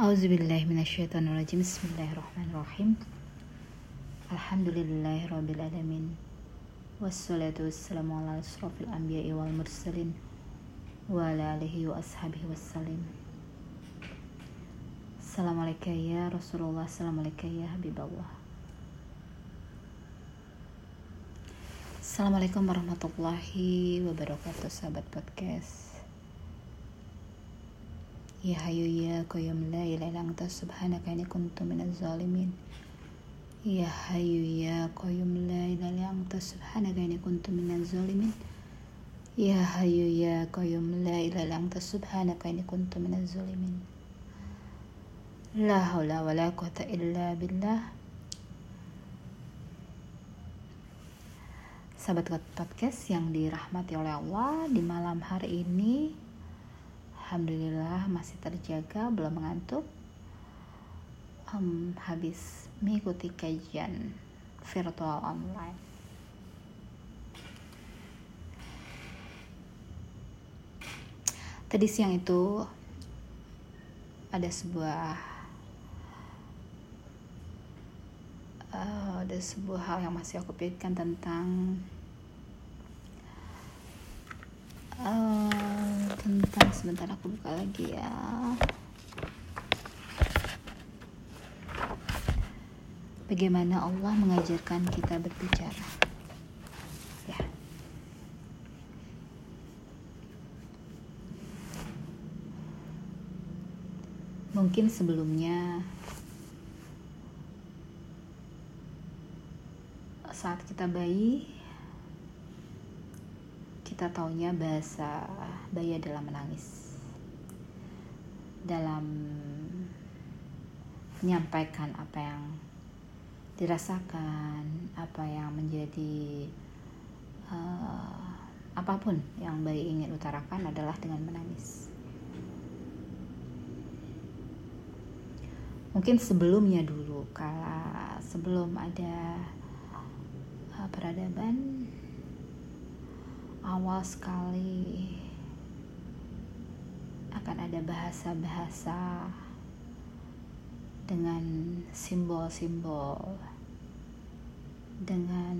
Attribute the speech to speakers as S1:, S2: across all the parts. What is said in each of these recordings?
S1: Auzubillahiminasyaitonirrajim Bismillahirrahmanirrahim. Alhamdulillahirrabbilalamin Wassalatu wassalamu ala asrafil anbiya'i wal mursalin Wa ala alihi wa ashabihi wassalim. Assalamualaikum ya Rasulullah Assalamualaikum ya Habiballah Assalamualaikum warahmatullahi wabarakatuh Sahabat podcast Ya hayu ya qayyum la ilaha illa anta subhanaka inni kuntu minaz zalimin. Ya hayu ya qayyum la ilaha illa anta subhanaka inni kuntu minaz zalimin. Ya hayu ya qayyum la ilaha illa anta subhanaka inni kuntu minaz zalimin. La haula wala quwata illa billah. Sahabat podcast yang dirahmati oleh Allah di malam hari ini Alhamdulillah masih terjaga, belum mengantuk. Um, habis mengikuti kajian virtual online. Tadi siang itu ada sebuah uh, ada sebuah hal yang masih aku pikirkan tentang tentang sebentar aku buka lagi ya. Bagaimana Allah mengajarkan kita berbicara? Ya. Mungkin sebelumnya saat kita bayi kita taunya bahasa bayi adalah menangis dalam menyampaikan apa yang dirasakan, apa yang menjadi uh, apa pun yang bayi ingin utarakan adalah dengan menangis. Mungkin sebelumnya dulu, kala sebelum ada uh, peradaban awal sekali akan ada bahasa-bahasa dengan simbol-simbol dengan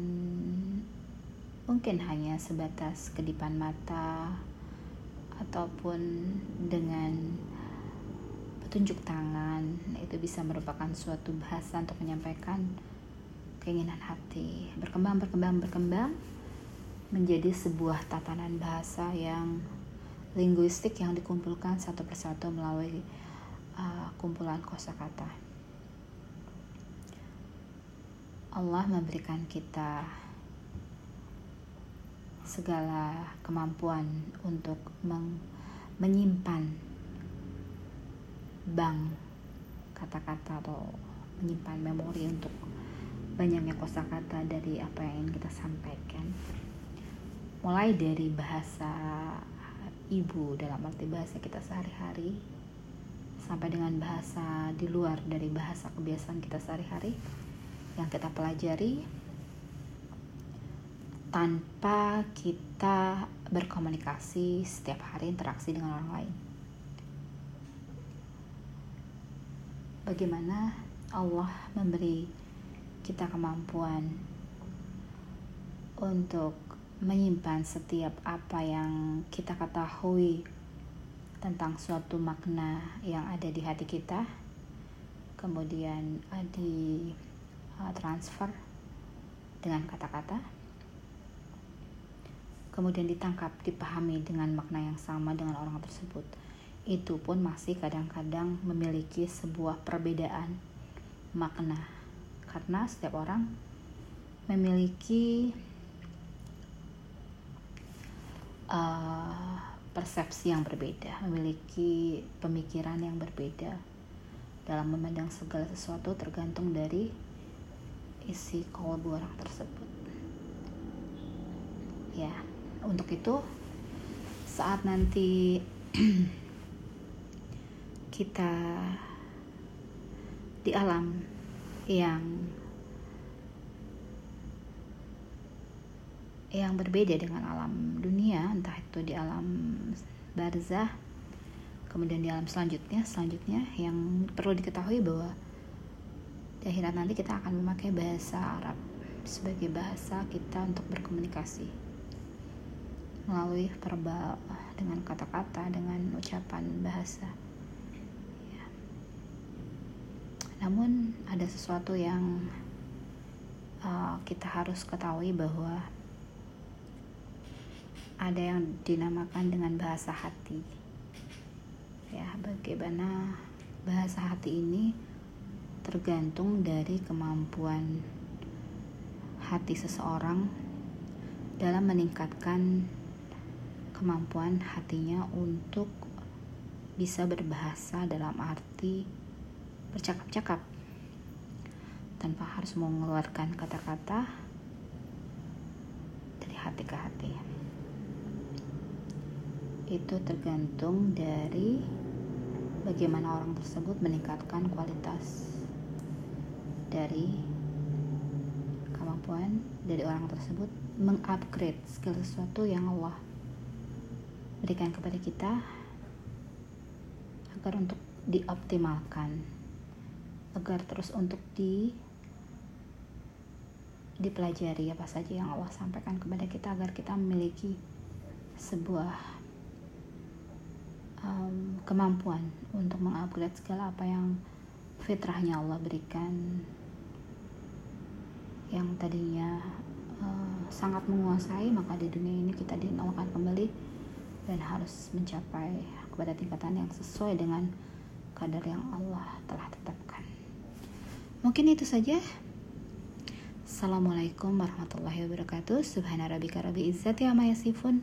S1: mungkin hanya sebatas kedipan mata ataupun dengan petunjuk tangan itu bisa merupakan suatu bahasa untuk menyampaikan keinginan hati. Berkembang berkembang berkembang menjadi sebuah tatanan bahasa yang linguistik yang dikumpulkan satu persatu melalui uh, kumpulan kosakata. Allah memberikan kita segala kemampuan untuk menyimpan bank kata-kata atau menyimpan memori untuk banyaknya kosakata dari apa yang ingin kita sampaikan mulai dari bahasa ibu dalam arti bahasa kita sehari-hari sampai dengan bahasa di luar dari bahasa kebiasaan kita sehari-hari yang kita pelajari tanpa kita berkomunikasi setiap hari interaksi dengan orang lain. Bagaimana Allah memberi kita kemampuan untuk menyimpan setiap apa yang kita ketahui tentang suatu makna yang ada di hati kita kemudian di uh, transfer dengan kata-kata kemudian ditangkap dipahami dengan makna yang sama dengan orang tersebut. Itu pun masih kadang-kadang memiliki sebuah perbedaan makna. Karena setiap orang memiliki uh, persepsi yang berbeda, memiliki pemikiran yang berbeda dalam memandang segala sesuatu tergantung dari isi kolbu orang tersebut. Ya, untuk itu saat nanti kita di alam yang yang berbeda dengan alam dunia entah itu di alam barzah kemudian di alam selanjutnya selanjutnya yang perlu diketahui bahwa di akhirat nanti kita akan memakai bahasa Arab sebagai bahasa kita untuk berkomunikasi melalui verbal dengan kata-kata dengan ucapan bahasa ya. namun ada sesuatu yang uh, kita harus ketahui bahwa ada yang dinamakan dengan bahasa hati ya bagaimana bahasa hati ini tergantung dari kemampuan hati seseorang dalam meningkatkan kemampuan hatinya untuk bisa berbahasa dalam arti bercakap-cakap tanpa harus mengeluarkan kata-kata dari hati ke hati. Itu tergantung dari bagaimana orang tersebut meningkatkan kualitas dari kemampuan dari orang tersebut mengupgrade segala sesuatu yang Allah berikan kepada kita agar untuk dioptimalkan agar terus untuk di dipelajari apa saja yang Allah sampaikan kepada kita agar kita memiliki sebuah um, kemampuan untuk mengupgrade segala apa yang fitrahnya Allah berikan yang tadinya uh, sangat menguasai maka di dunia ini kita dinolakan kembali dan harus mencapai kepada tingkatan yang sesuai dengan kadar yang Allah telah tetapkan mungkin itu saja Assalamualaikum warahmatullahi wabarakatuh. Subhana rabbika rabbil izzati amma yasifun.